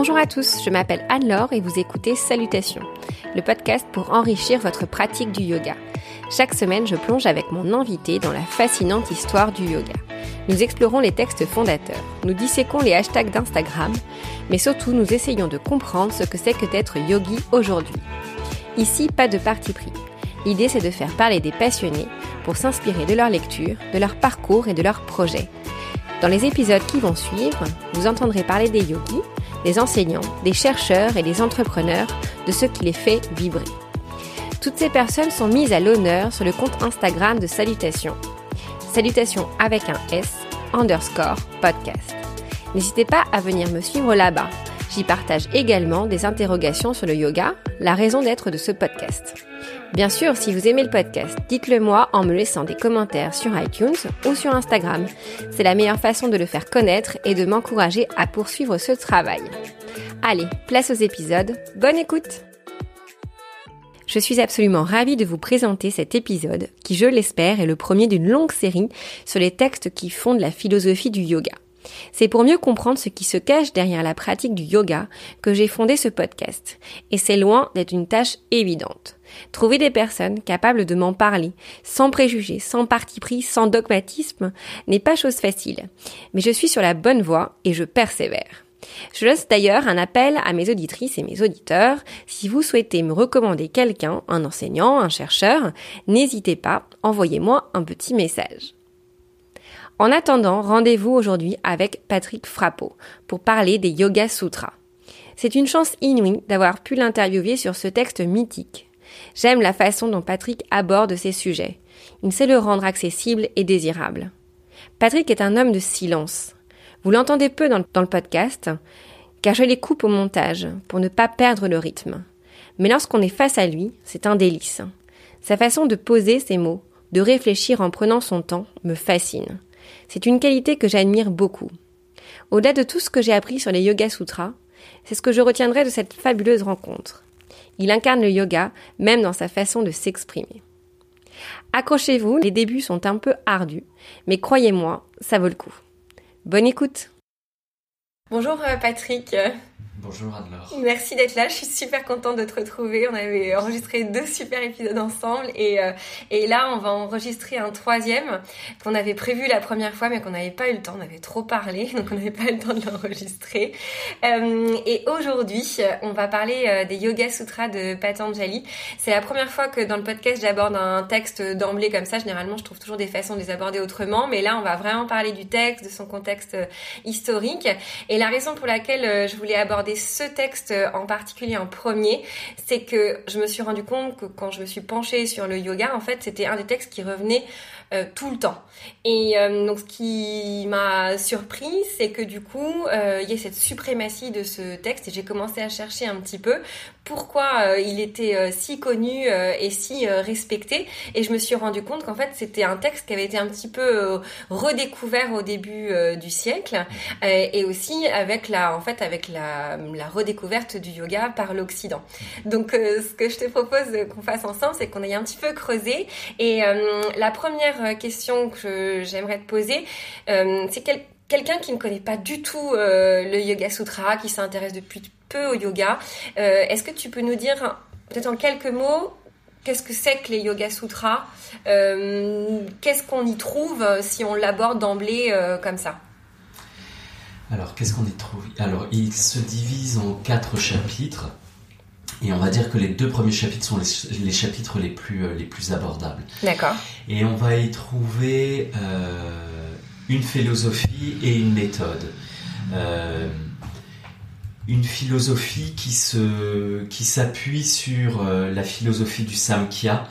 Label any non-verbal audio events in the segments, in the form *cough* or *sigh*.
Bonjour à tous, je m'appelle Anne-Laure et vous écoutez Salutations, le podcast pour enrichir votre pratique du yoga. Chaque semaine, je plonge avec mon invité dans la fascinante histoire du yoga. Nous explorons les textes fondateurs, nous disséquons les hashtags d'Instagram, mais surtout nous essayons de comprendre ce que c'est que d'être yogi aujourd'hui. Ici, pas de parti pris. L'idée, c'est de faire parler des passionnés pour s'inspirer de leur lecture, de leur parcours et de leurs projets. Dans les épisodes qui vont suivre, vous entendrez parler des yogis, des enseignants, des chercheurs et des entrepreneurs, de ce qui les fait vibrer. Toutes ces personnes sont mises à l'honneur sur le compte Instagram de Salutations. Salutations avec un S, underscore podcast. N'hésitez pas à venir me suivre là-bas. J'y partage également des interrogations sur le yoga, la raison d'être de ce podcast. Bien sûr, si vous aimez le podcast, dites-le moi en me laissant des commentaires sur iTunes ou sur Instagram. C'est la meilleure façon de le faire connaître et de m'encourager à poursuivre ce travail. Allez, place aux épisodes. Bonne écoute je suis absolument ravie de vous présenter cet épisode qui, je l'espère, est le premier d'une longue série sur les textes qui fondent la philosophie du yoga. C'est pour mieux comprendre ce qui se cache derrière la pratique du yoga que j'ai fondé ce podcast. Et c'est loin d'être une tâche évidente. Trouver des personnes capables de m'en parler, sans préjugés, sans parti pris, sans dogmatisme, n'est pas chose facile. Mais je suis sur la bonne voie et je persévère. Je laisse d'ailleurs un appel à mes auditrices et mes auditeurs. Si vous souhaitez me recommander quelqu'un, un enseignant, un chercheur, n'hésitez pas, envoyez-moi un petit message. En attendant, rendez-vous aujourd'hui avec Patrick Frappeau pour parler des Yoga Sutras. C'est une chance inouïe d'avoir pu l'interviewer sur ce texte mythique. J'aime la façon dont Patrick aborde ces sujets. Il sait le rendre accessible et désirable. Patrick est un homme de silence. Vous l'entendez peu dans, le podcast, car je les coupe au montage pour ne pas perdre le rythme. Mais lorsqu'on est face à lui, c'est un délice. Sa façon de poser ses mots, de réfléchir en prenant son temps, me fascine. C'est une qualité que j'admire beaucoup. Au-delà de tout ce que j'ai appris sur les Yoga Sutras, c'est ce que je retiendrai de cette fabuleuse rencontre. Il incarne le yoga, même dans sa façon de s'exprimer. Accrochez-vous, les débuts sont un peu ardus, mais croyez-moi, ça vaut le coup. Bonne écoute Bonjour euh, Patrick Bonjour Anne-Laure. Merci d'être là, je suis super contente de te retrouver. On avait enregistré deux super épisodes ensemble et, euh, et là on va enregistrer un troisième qu'on avait prévu la première fois mais qu'on n'avait pas eu le temps, on avait trop parlé *laughs* donc on n'avait pas eu le temps de l'enregistrer. Euh, et aujourd'hui on va parler euh, des Yoga Sutras de Patanjali. C'est la première fois que dans le podcast j'aborde un texte d'emblée comme ça. Généralement je trouve toujours des façons de les aborder autrement mais là on va vraiment parler du texte, de son contexte historique et la raison pour laquelle je voulais aborder ce texte en particulier en premier, c'est que je me suis rendu compte que quand je me suis penchée sur le yoga, en fait, c'était un des textes qui revenait euh, tout le temps. Et euh, donc ce qui m'a surpris, c'est que du coup, euh, il y a cette suprématie de ce texte et j'ai commencé à chercher un petit peu pourquoi il était si connu et si respecté. Et je me suis rendu compte qu'en fait, c'était un texte qui avait été un petit peu redécouvert au début du siècle et aussi avec la, en fait, avec la, la redécouverte du yoga par l'Occident. Donc, ce que je te propose qu'on fasse ensemble, c'est qu'on aille un petit peu creuser. Et la première euh, question que j'aimerais te poser, euh, c'est quelqu'un qui ne connaît pas du tout euh, le Yoga Sutra, qui s'intéresse depuis peu au yoga. Est-ce que tu peux nous dire, peut-être en quelques mots, qu'est-ce que c'est que les Yoga Sutras Qu'est-ce qu'on y trouve si on l'aborde d'emblée comme ça? Alors, qu'est-ce qu'on y trouve? Alors, il se divise en quatre chapitres. Et on va dire que les deux premiers chapitres sont les, chapitres les plus, euh, les plus abordables. D'accord. Et on va y trouver euh, une philosophie et une méthode. Euh, une philosophie qui se qui s'appuie sur la philosophie du Samkhya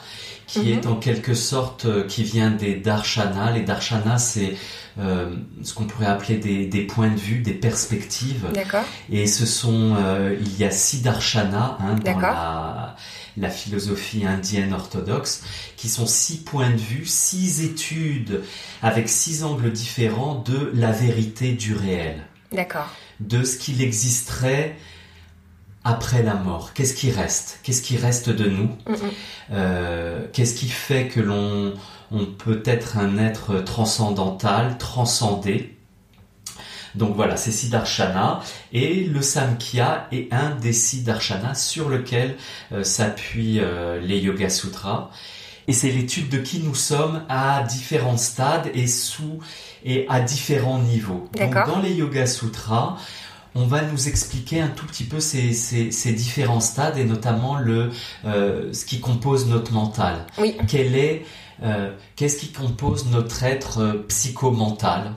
qui mhm. est en quelque sorte qui vient des darshanas les darshanas c'est euh, ce qu'on pourrait appeler des, des, points de vue, des perspectives. D'accord. Et ce sont, euh, il y a six darshanas hein, dans la, la, philosophie indienne orthodoxe, qui sont six points de vue, six études avec six angles différents de la vérité du réel. D'accord. De ce qu'il existerait après la mort Qu'est-ce qui reste? Qu'est-ce qui reste de nous? Euh, Qu'est-ce qui fait que l'on on peut être un être transcendantal, transcendé? Donc voilà, c'est Siddharshana et le Samkhya est un des Siddharshana sur lequel euh, s'appuient euh, les Yoga Sutras. Et c'est l'étude de qui nous sommes à différents stades et sous et à différents niveaux. Donc dans les Yoga Sutras, on va nous expliquer un tout petit peu ces, ces, différents stades et notamment le euh, ce qui compose notre mental. Oui. Quel est euh, qu'est-ce qui compose notre être euh, psychomental?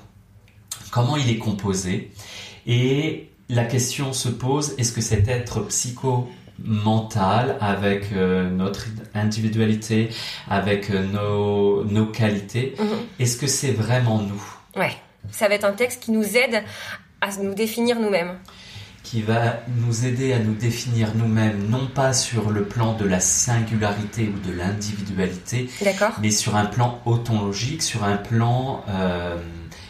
Comment il est composé? Et la question se pose est-ce que cet être psychomental avec notre individualité, avec nos, nos qualités, mhm. est-ce que c'est vraiment nous? Ouais, ça va être un texte qui nous aide à nous définir nous-mêmes qui va nous aider à nous définir nous-mêmes, non pas sur le plan de la singularité ou de l'individualité, mais sur un plan autologique, sur un plan euh,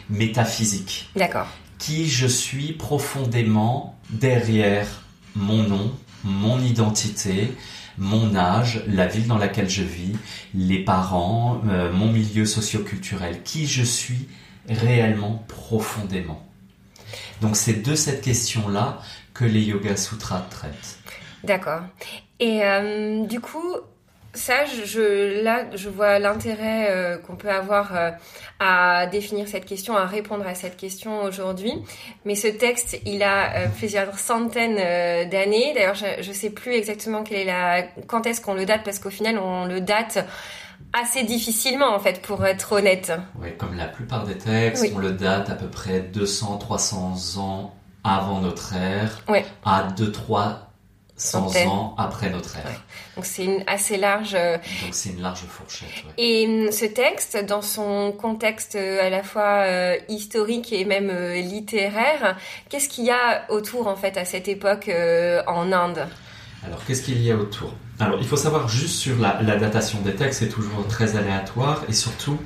métaphysique. D'accord. Qui je suis profondément derrière mon nom, mon identité, mon âge, la ville dans laquelle je vis, les parents, euh, mon milieu socioculturel, qui je suis réellement profondément. Donc c'est de cette question-là que les Yoga Sutras traitent. D'accord. Et euh, du coup, ça, je, là, je vois l'intérêt euh, qu'on peut avoir euh, à définir cette question, à répondre à cette question aujourd'hui. Mais ce texte, il a plusieurs centaines d'années. D'ailleurs, je ne sais plus exactement quelle est la, quand est-ce qu'on le date, parce qu'au final, on le date assez difficilement en fait pour être honnête. Oui, comme la plupart des textes, on le date à peu près 200-300 ans avant notre ère, à 2-300 ans après notre ère. Donc c'est une assez large. Euh, Donc c'est une large fourchette. Et hum, ce texte, dans son contexte euh, à la fois euh, historique et même littéraire, qu'est-ce qu'il y a autour en fait à cette époque en Inde? Alors, qu'est-ce qu'il y a autour? Alors, il faut savoir juste sur la, datation des textes, c'est toujours très aléatoire et surtout,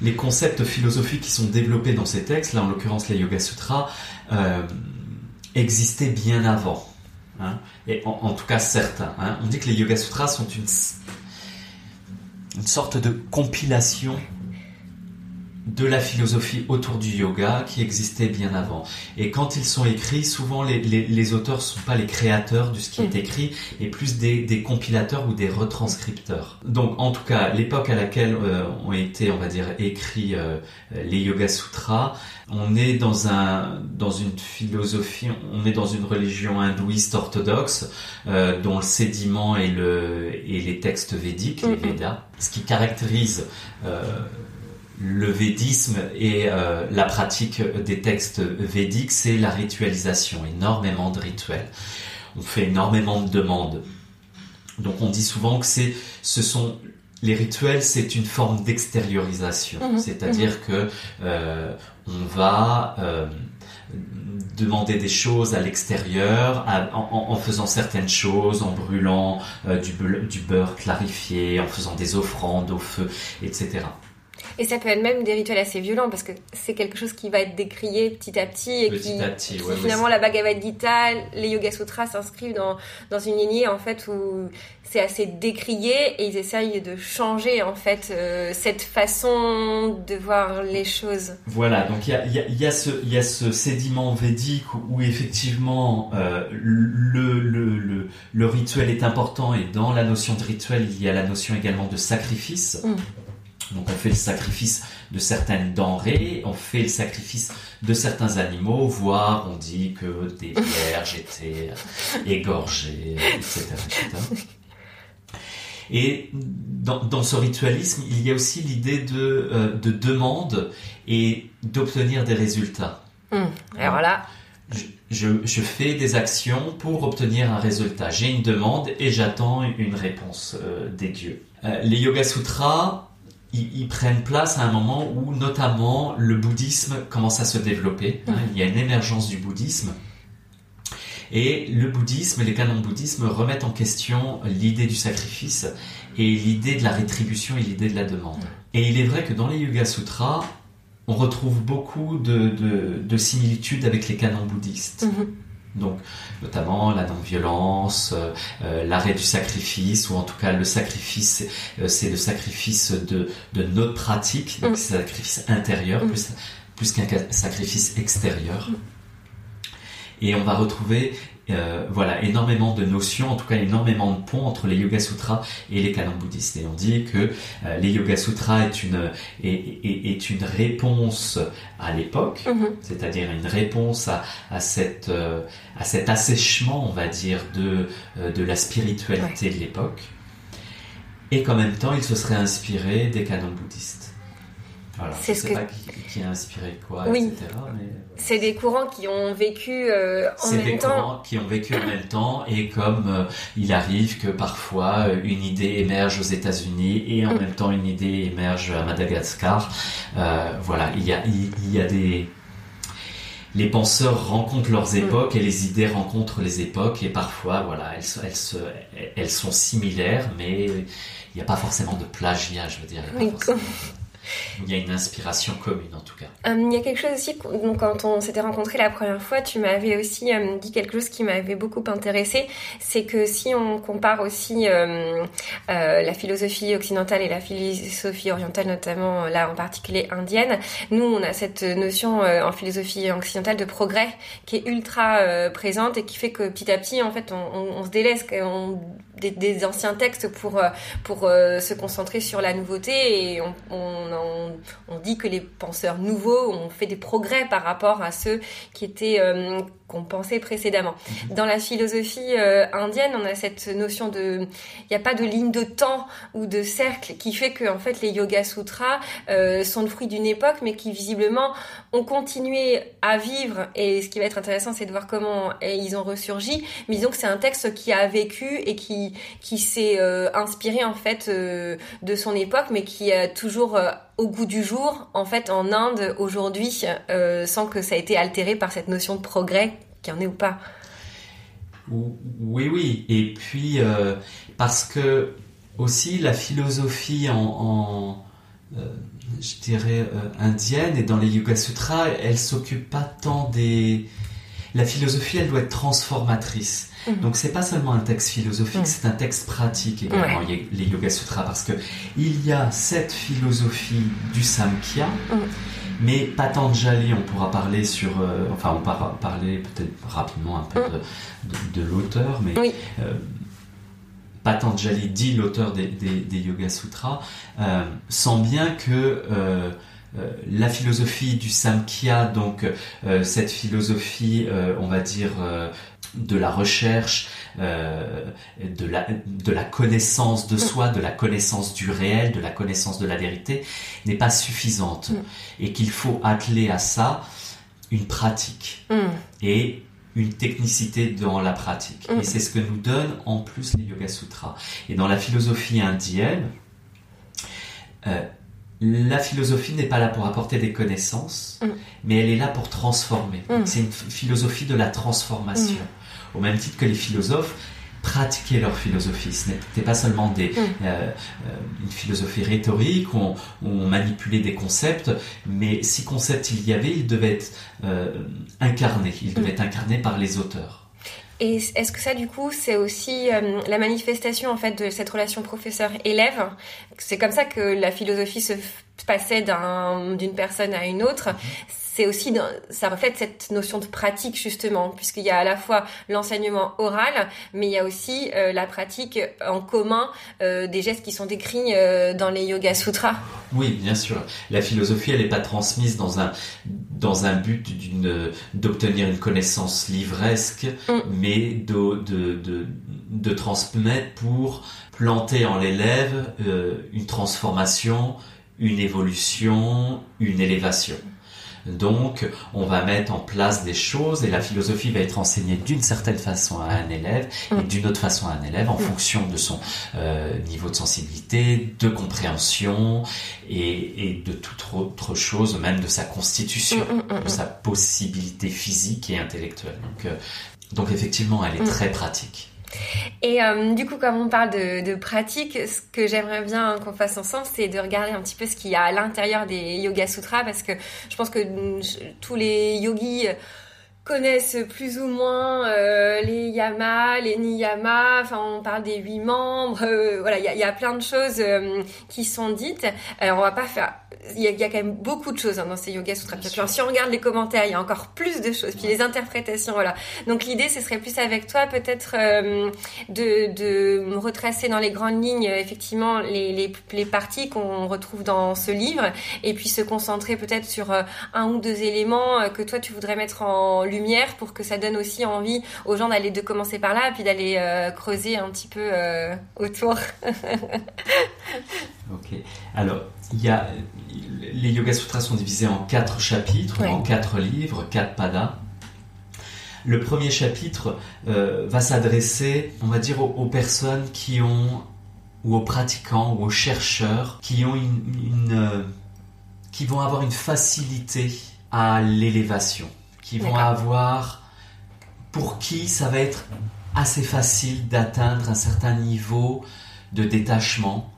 les concepts philosophiques qui sont développés dans ces textes, là en l'occurrence les Yoga Sutras, euh, existaient bien avant. Hein. et en, tout cas certains. Hein. On dit que les Yoga Sutras sont une, une sorte de compilation de la philosophie autour du yoga qui existait bien avant. Et quand ils sont écrits, souvent les, les, auteurs ne sont pas les créateurs de ce qui est mm. écrit, mais plus des, compilateurs ou des retranscripteurs. Donc en tout cas, l'époque à laquelle euh, ont été, on va dire, écrits euh, les Yoga Sutras, on est dans un dans une philosophie, on est dans une religion hindouiste orthodoxe euh, dont le sédiment est le et les textes védiques, les mm-hmm. Védas. Ce qui caractérise le védisme et euh, la pratique des textes védiques, c'est la ritualisation, énormément de rituels. On fait énormément de demandes. Donc on dit souvent que c'est, ce sont les rituels, c'est une forme d'extériorisation, mhm. c'est-à-dire mhm. que euh, on va euh, demander des choses à l'extérieur en, faisant certaines choses, en brûlant du, du beurre clarifié, en faisant des offrandes au feu, etc. Et ça peut être même des rituels assez violents parce que c'est quelque chose qui va être décrié petit à petit et qui, finalement la Bhagavad Gita, les Yoga Sutras s'inscrivent dans, dans une lignée en fait où c'est assez décrié et ils essayent de changer en fait euh, cette façon de voir les choses. Voilà, donc il y a, y, a ce, y a ce sédiment védique où, effectivement euh, le, le, le, le, rituel est important et dans la notion de rituel il y a la notion également de sacrifice. Mm. Donc on fait le sacrifice de certaines denrées, on fait le sacrifice de certains animaux, voire on dit que des *laughs* vierges étaient égorgées, etc. Et dans, ce ritualisme, il y a aussi l'idée de, euh, demande et d'obtenir des résultats. Hum, alors là... Je, fais des actions pour obtenir un résultat. J'ai une demande et j'attends une réponse euh, des dieux. Euh, les Yoga Sutras ils, prennent place à un moment où notamment le bouddhisme commence à se développer. Hein. il y a une émergence du bouddhisme. Et le bouddhisme, les canons bouddhisme remettent en question l'idée du sacrifice et l'idée de la rétribution et l'idée de la demande. Et il est vrai que dans les Yoga Sutras, on retrouve beaucoup de, similitudes avec les canons bouddhistes. Mm-hmm. Donc, notamment la non-violence, euh, euh, l'arrêt du sacrifice, ou en tout cas le sacrifice, c'est euh, le sacrifice de, de notre pratique, donc mm. sacrifice intérieur, mm. plus plus qu'un sacrifice extérieur. Et on va retrouver euh, voilà, énormément de notions, en tout cas énormément de ponts entre les Yoga Sutras et les canons bouddhistes. Et on dit que euh, les Yoga Sutras est une, est, une réponse à l'époque, mhm. c'est-à-dire une réponse à, à, cette, euh, à cet assèchement, on va dire, de, de la spiritualité de l'époque. Et qu'en même temps, il se serait inspiré des canons bouddhistes c'est ce que... pas qui, a inspiré quoi, etc. C'est des courants qui ont vécu euh, en même temps. C'est des courants qui ont vécu en même temps et comme euh, il arrive que parfois euh, une idée émerge aux États-Unis et en mm. même temps une idée émerge à Madagascar, voilà, il y a, il, y a des les penseurs rencontrent leurs mm. époques et les idées rencontrent les époques et parfois voilà elles, elles, elles sont similaires mais il n'y a pas forcément de plagiat je veux dire. Il y a une inspiration commune en tout cas. Euh, il y a quelque chose aussi, donc, quand on s'était rencontrés la première fois, tu m'avais aussi euh, dit quelque chose qui m'avait beaucoup intéressé, c'est que si on compare aussi euh, la philosophie occidentale et la philosophie orientale, notamment là en particulier indienne, nous on a cette notion en philosophie occidentale de progrès qui est ultra présente et qui fait que petit à petit en fait on, on, se délaisse on, des, anciens textes pour pour se concentrer sur la nouveauté et on, on on, dit que les penseurs nouveaux ont fait des progrès par rapport à ceux qui étaient euh, qu'on pensait précédemment. Mhm. Dans la philosophie euh, indienne, on a cette notion de, il n'y a pas de ligne de temps ou de cercle qui fait que en fait les Yoga Sutras euh, sont le fruit d'une époque, mais qui visiblement ont continué à vivre. Et ce qui va être intéressant, c'est de voir comment ils ont ressurgi. Mais disons que c'est un texte qui a vécu et qui qui s'est euh, inspiré en fait de son époque, mais qui est toujours au goût du jour en fait en Inde aujourd'hui, sans que ça ait été altéré par cette notion de progrès qu'il en ait ou pas. Oui, oui. Et puis, euh, parce que aussi la philosophie en, euh, je dirais, euh, indienne et dans les Yoga Sutras, elle s'occupe pas tant des... La philosophie, elle doit être transformatrice. Donc, mhm. Donc c'est pas seulement un texte philosophique, mhm. c'est un texte pratique également les Yoga Sutras parce que il y a cette philosophie du Samkhya mhm. Mais Patanjali, on pourra parler sur, euh, enfin, on pourra parler peut-être rapidement un peu mm. de, l'auteur, mais euh, Patanjali dit l'auteur des, Yoga Sutras, euh, sent bien que la philosophie du Samkhya, donc cette philosophie, on va dire, de la recherche, euh, de, la, de la connaissance de soi, de la connaissance du réel, de la connaissance de la vérité, n'est pas suffisante. Mm. Et qu'il faut atteler à ça une pratique mm. et une technicité dans la pratique. Mm. Et c'est ce que nous donnent en plus les Yoga Sutras. Et dans la philosophie indienne, euh, la philosophie n'est pas là pour apporter des connaissances, mais elle est là pour transformer. C'est une philosophie de la transformation au même titre que les philosophes pratiquaient leur philosophie. Ce n'était pas seulement des, mm. euh, euh, une philosophie rhétorique où on, manipulait des concepts, mais si concepts il y avait, ils devaient être euh, incarnés, ils devaient mm. être incarnés par les auteurs. Et est-ce que ça, du coup, c'est aussi la manifestation en fait de cette relation professeur-élève? C'est comme ça que la philosophie se passait d'une personne à une autre. C'est aussi ça reflète cette notion de pratique justement puisqu'il y a à la fois l'enseignement oral mais il y a aussi euh, la pratique en commun euh, des gestes qui sont décrits euh, dans les yoga sutras. Oui, bien sûr. La philosophie elle n'est pas transmise dans un dans un but d'obtenir une connaissance livresque mm. mais de, de, de de transmettre pour planter en l'élève une transformation, une évolution, une élévation. Donc, on va mettre en place des choses et la philosophie va être enseignée d'une certaine façon à un élève et mm. d'une autre façon à un élève en mm. fonction de son euh, niveau de sensibilité, de compréhension et, de toute autre chose, même de sa constitution, mm, de sa possibilité physique et intellectuelle. Donc, euh, donc effectivement, elle est très pratique. Et euh, du coup, comme on parle de, pratique, ce que j'aimerais bien qu'on fasse ensemble, c'est de regarder un petit peu ce qu'il y a à l'intérieur des Yoga Sutras, parce que je pense que tous les yogis connaissent plus ou moins euh, les yamas, les niyamas, enfin on parle des huit membres, euh, voilà, il y a, plein de choses qui sont dites. On va pas faire il y, a quand même beaucoup de choses hein, dans ces yoga sutras. si on regarde les commentaires, il y a encore plus de choses. Puis les interprétations, voilà. Donc l'idée, ce serait plus avec toi, peut-être euh, de, de retracer dans les grandes lignes, effectivement, les, les, les parties qu'on retrouve dans ce livre, et puis se concentrer peut-être sur euh, un ou deux éléments euh, que toi tu voudrais mettre en lumière pour que ça donne aussi envie aux gens d'aller de commencer par là, puis d'aller creuser un petit peu autour. *laughs* ok. Alors, il y a, les Yoga Sutras sont divisés en quatre chapitres, en quatre livres, quatre padas. Le premier chapitre euh, va s'adresser, on va dire, aux, personnes qui ont, ou aux pratiquants, ou aux chercheurs, qui ont une, euh, qui vont avoir une facilité à l'élévation, qui vont avoir, pour qui ça va être assez facile d'atteindre un certain niveau de détachement,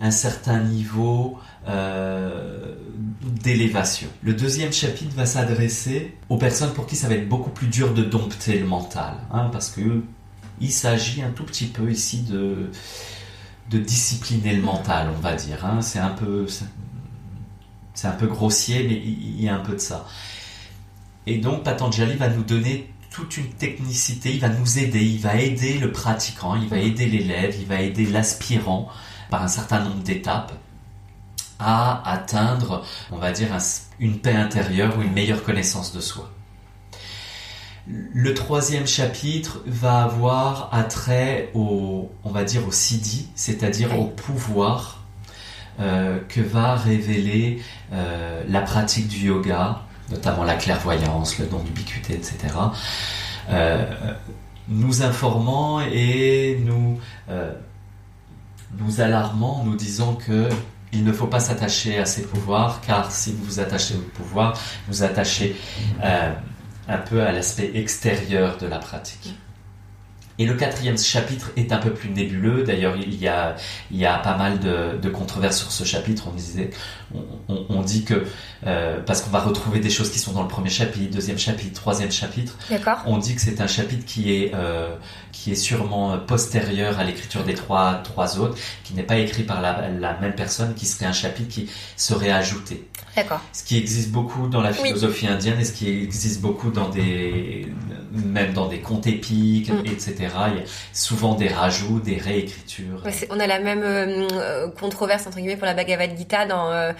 un certain niveau euh, d'élévation. Le deuxième chapitre va s'adresser aux personnes pour qui ça va être beaucoup plus dur de dompter le mental, hein, parce que il s'agit un tout petit peu ici de, discipliner le mental, on va dire. Hein. C'est un peu c'est un peu grossier, mais il y a un peu de ça. Et donc Patanjali va nous donner toute une technicité, il va nous aider, il va aider le pratiquant, il va aider l'élève, il va aider l'aspirant par un certain nombre d'étapes à atteindre, on va dire, une paix intérieure ou une meilleure connaissance de soi. Le troisième chapitre va avoir attrait au, on va dire, au siddhi, c'est-à-dire au pouvoir euh, que va révéler euh, la pratique du yoga, notamment la clairvoyance, le don d'ubiquité, etc. Euh, nous informant et nous nous alarmant, nous disant que il ne faut pas s'attacher à ces pouvoirs, car si vous vous attachez au pouvoir, vous attachez euh, un peu à l'aspect extérieur de la pratique. Et le quatrième chapitre est un peu plus nébuleux. D'ailleurs, il y a, il y a pas mal de, de controverses sur ce chapitre. On disait, on, on, dit que euh, parce qu'on va retrouver des choses qui sont dans le premier chapitre, deuxième chapitre, troisième chapitre. D'accord. On dit que c'est un chapitre qui est euh, qui est sûrement postérieur à l'écriture des trois trois autres, qui n'est pas écrit par la, la même personne, qui serait un chapitre qui serait ajouté. D'accord. Ce qui existe beaucoup dans la philosophie indienne et ce qui existe beaucoup dans des, même dans des contes épiques, mm. etc. Il y a souvent des rajouts, des réécritures. on a la même euh, controverse entre guillemets pour la Bhagavad Gita dans euh,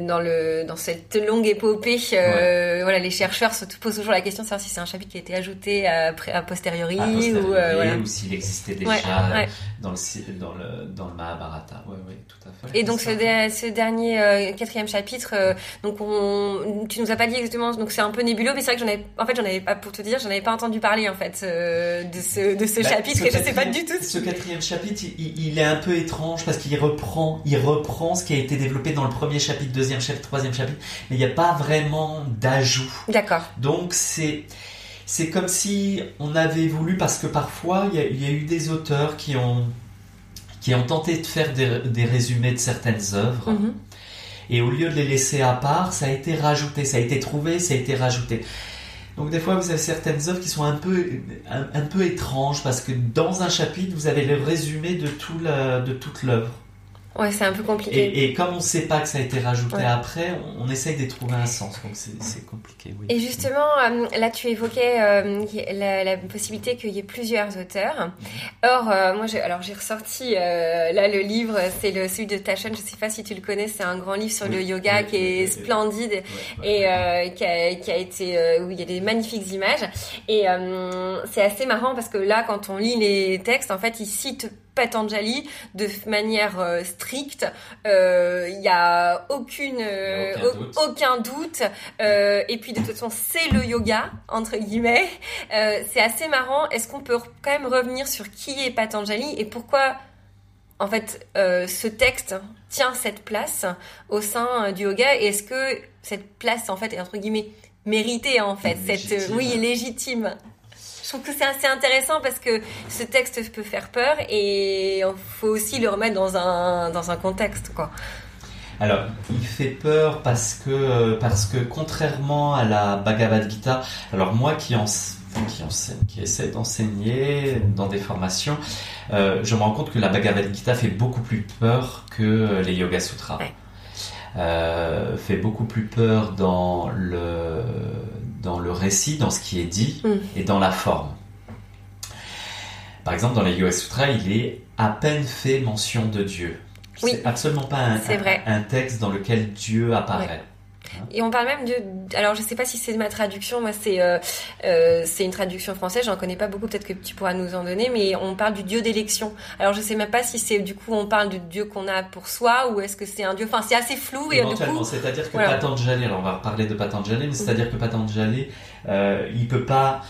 dans le dans cette longue épopée. Euh, voilà, les chercheurs se posent toujours la question de savoir si c'est un chapitre qui a été ajouté à, a posteriori, ou, voilà. ou s'il existait déjà dans le dans le dans le Mahabharata. Tout à fait. Et donc ce, ce, dernier quatrième chapitre donc on, tu nous as pas dit exactement, donc c'est un peu nébuleux, mais c'est vrai que j'en avais, en fait j'en avais pas pour te dire, j'en avais pas entendu parler en fait de ce de ce bah, chapitre et je sais pas du tout. Ce quatrième chapitre, il, est un peu étrange parce qu'il reprend, il reprend ce qui a été développé dans le premier chapitre, deuxième chapitre, troisième chapitre, mais il n'y a pas vraiment d'ajout. D'accord. Donc c'est c'est comme si on avait voulu, parce que parfois il y a, eu des auteurs qui ont qui ont tenté de faire des, des résumés de certaines œuvres. Mm-hmm. Et au lieu de les laisser à part, ça a été rajouté, ça a été trouvé, ça a été rajouté. Donc des fois, vous avez certaines œuvres qui sont un peu, un, peu étranges parce que dans un chapitre, vous avez le résumé de, tout la, de toute l'œuvre. Ouais, c'est un peu compliqué. Et, comme on ne sait pas que ça a été rajouté après, on, essaye de trouver un sens. Donc c'est compliqué, oui. Et justement, euh, là, tu évoquais euh, la, possibilité qu'il y ait plusieurs auteurs. Mhm. Or, euh, moi, alors j'ai ressorti là le livre, c'est celui de Taschen. Je ne sais pas si tu le connais. C'est un grand livre sur le yoga qui est splendide et qui a, qui, a, été où il y a des magnifiques images. Et c'est assez marrant parce que là, quand on lit les textes, en fait, ils citent Patanjali de manière euh, stricte. Il euh, n'y a aucune, aucun, doute. Euh, et puis de toute façon, c'est le yoga entre guillemets. c'est assez marrant. Est-ce qu'on peut quand même revenir sur qui est Patanjali et pourquoi en fait, ce texte tient cette place au sein du yoga? Et est-ce que cette place, en fait, est entre guillemets méritée, en fait, cette, oui, légitime? Je trouve que c'est assez intéressant parce que ce texte peut faire peur et il faut aussi le remettre dans un, dans un contexte, quoi. Alors, il fait peur parce que, parce que contrairement à la Bhagavad Gita, alors moi qui en qui, enseigne, qui essaie d'enseigner dans des formations, euh, je me rends compte que la Bhagavad Gita fait beaucoup plus peur que les Yoga Sutras. euh, fait beaucoup plus peur dans le, dans le récit, dans ce qui est dit Mm. et dans la forme. Par exemple, dans les Yoga Sutras, il est à peine fait mention de Dieu. Oui. C'est absolument pas un, C'est un- vrai. un texte dans lequel Dieu apparaît. Et on parle même de. Alors, je sais pas si c'est ma traduction. Moi, c'est euh, euh, c'est une traduction française. J'en connais pas beaucoup. Peut-être que tu pourras nous en donner. Mais on parle du Dieu d'élection. Alors, je sais même pas si c'est du coup on parle du Dieu qu'on a pour soi ou est-ce que c'est un Dieu. Enfin, c'est assez flou et Éventuellement, c'est-à-dire que voilà. Patanjali, alors on va reparler de Patanjali, mais c'est-à-dire que Patanjali, euh, il peut pas,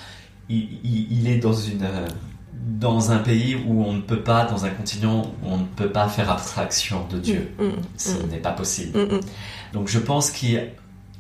il, il- il est dans une, euh, dans un pays où on ne peut pas, dans un continent où on ne peut pas faire abstraction de Dieu. Mm, mm, Ce n'est pas possible. mm, mm. Donc je pense qu'il,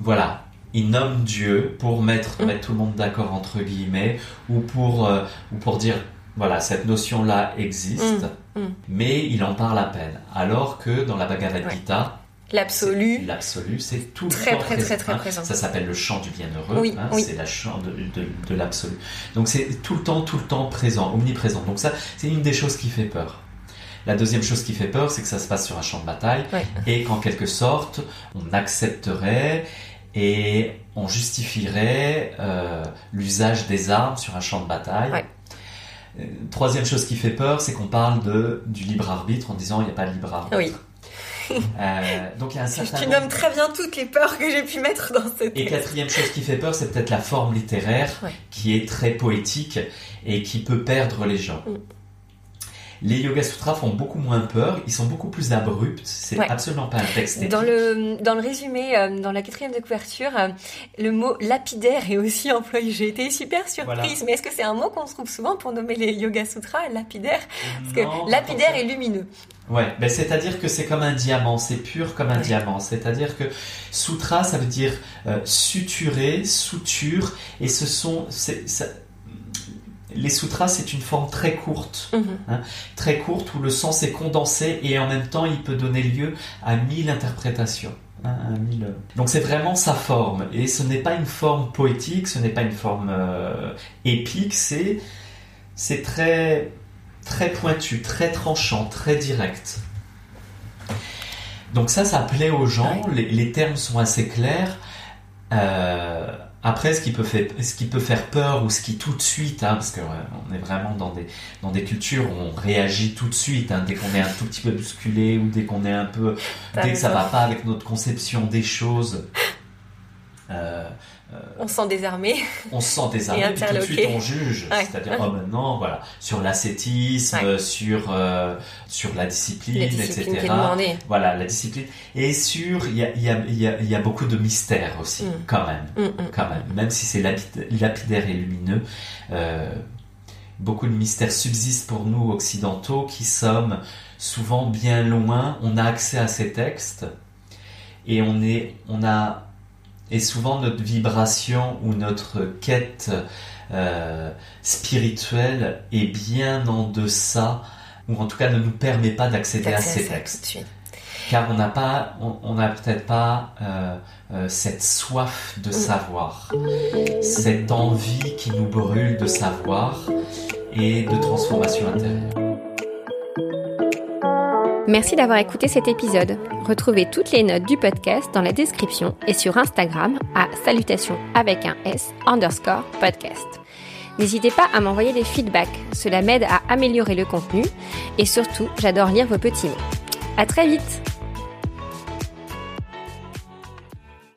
voilà, il nomme Dieu pour mettre, Mm. mettre tout le monde d'accord entre guillemets, ou pour, euh, ou pour dire, voilà, cette notion-là existe, Mm, mm. mais il en parle à peine. Alors que dans la Bhagavad Ouais. Gita, L'absolu. c'est- L'absolu, c'est tout le temps très, présent, très, très hein. présent. Ça s'appelle le chant du bienheureux. Oui, hein, oui. C'est la chant de, de, de l'absolu. Donc c'est tout le temps, tout le temps présent, omniprésent. Donc ça, c'est une des choses qui fait peur. La deuxième chose qui fait peur, c'est que ça se passe sur un champ de bataille Ouais. et qu'en quelque sorte, on accepterait et on justifierait euh, l'usage des armes sur un champ de bataille. Ouais. Euh, Troisième chose qui fait peur, c'est qu'on parle de, du libre arbitre en disant il n'y a pas de libre arbitre. Oui. Euh, donc il y a un *laughs* certain Tu nombre- nommes très bien toutes les peurs que j'ai pu mettre dans ce et quatrième chose qui fait peur, c'est peut-être la forme littéraire Ouais. qui est très poétique et qui peut perdre les gens. Mm. Les Yoga Sutras font beaucoup moins peur, ils sont beaucoup plus abrupts, c'est Ouais. absolument pas un texte Dans le, dans le résumé, euh, dans la quatrième de couverture, euh, le mot lapidaire est aussi *laughs* employé. J'ai été super surprise. Voilà. Mais est-ce que c'est un mot qu'on trouve souvent pour nommer les Yoga Sutras, lapidaire? Parce que Non, lapidaire est lumineux. Ouais, ben c'est-à-dire que c'est comme un diamant, c'est pur comme un diamant. C'est-à-dire que sutra, ça veut dire euh, suturé, souture, et ce sont, ça- les sutras, c'est une forme très courte, Mhm. très courte où le sens est condensé et en même temps, il peut donner lieu à mille interprétations. hein, à mille- Donc c'est vraiment sa forme, et ce n'est pas une forme poétique, ce n'est pas une forme euh, épique, c'est c'est très très pointu, très tranchant, très direct. Donc ça, ça plaît aux gens. Les, les termes sont assez clairs. Euh, après, ce qui peut faire, ce qui peut faire peur ou ce qui tout de suite, hein, parce que ouais, on est vraiment dans des dans des cultures où on réagit tout de suite, hein, dès qu'on est un tout petit peu bousculé ou dès qu'on est un peu, dès que ça va pas avec notre conception des choses. Euh, On se sent désarmé. on se sent désarmé, puis tout de suite on juge. Ouais. C'est-à-dire, oh maintenant, voilà, sur l'ascétisme, Ouais. sur, euh, sur la discipline, La etc. Voilà, la discipline. Et sur, il y a, il y, a, il y, a, il y a beaucoup de mystères aussi, Mm. quand même. Mm, mm. Quand même. Même si c'est lapid- lapidaire et lumineux, euh, beaucoup de mystères subsistent pour nous occidentaux qui sommes souvent bien loin. On a accès à ces textes et on est, on a, et souvent notre vibration ou notre quête euh, spirituelle est bien en deçà, ou en tout cas ne nous permet pas d'accéder à ces textes. car on n'a pas, on on n'a peut-être pas euh, euh, cette soif de savoir, cette envie qui nous brûle de savoir et de transformation intérieure. Merci d'avoir écouté cet épisode. Retrouvez toutes les notes du podcast dans la description et sur Instagram à salutation avec un S underscore podcast. N'hésitez pas à m'envoyer des feedbacks, cela m'aide à améliorer le contenu et surtout, j'adore lire vos petits mots. À très vite!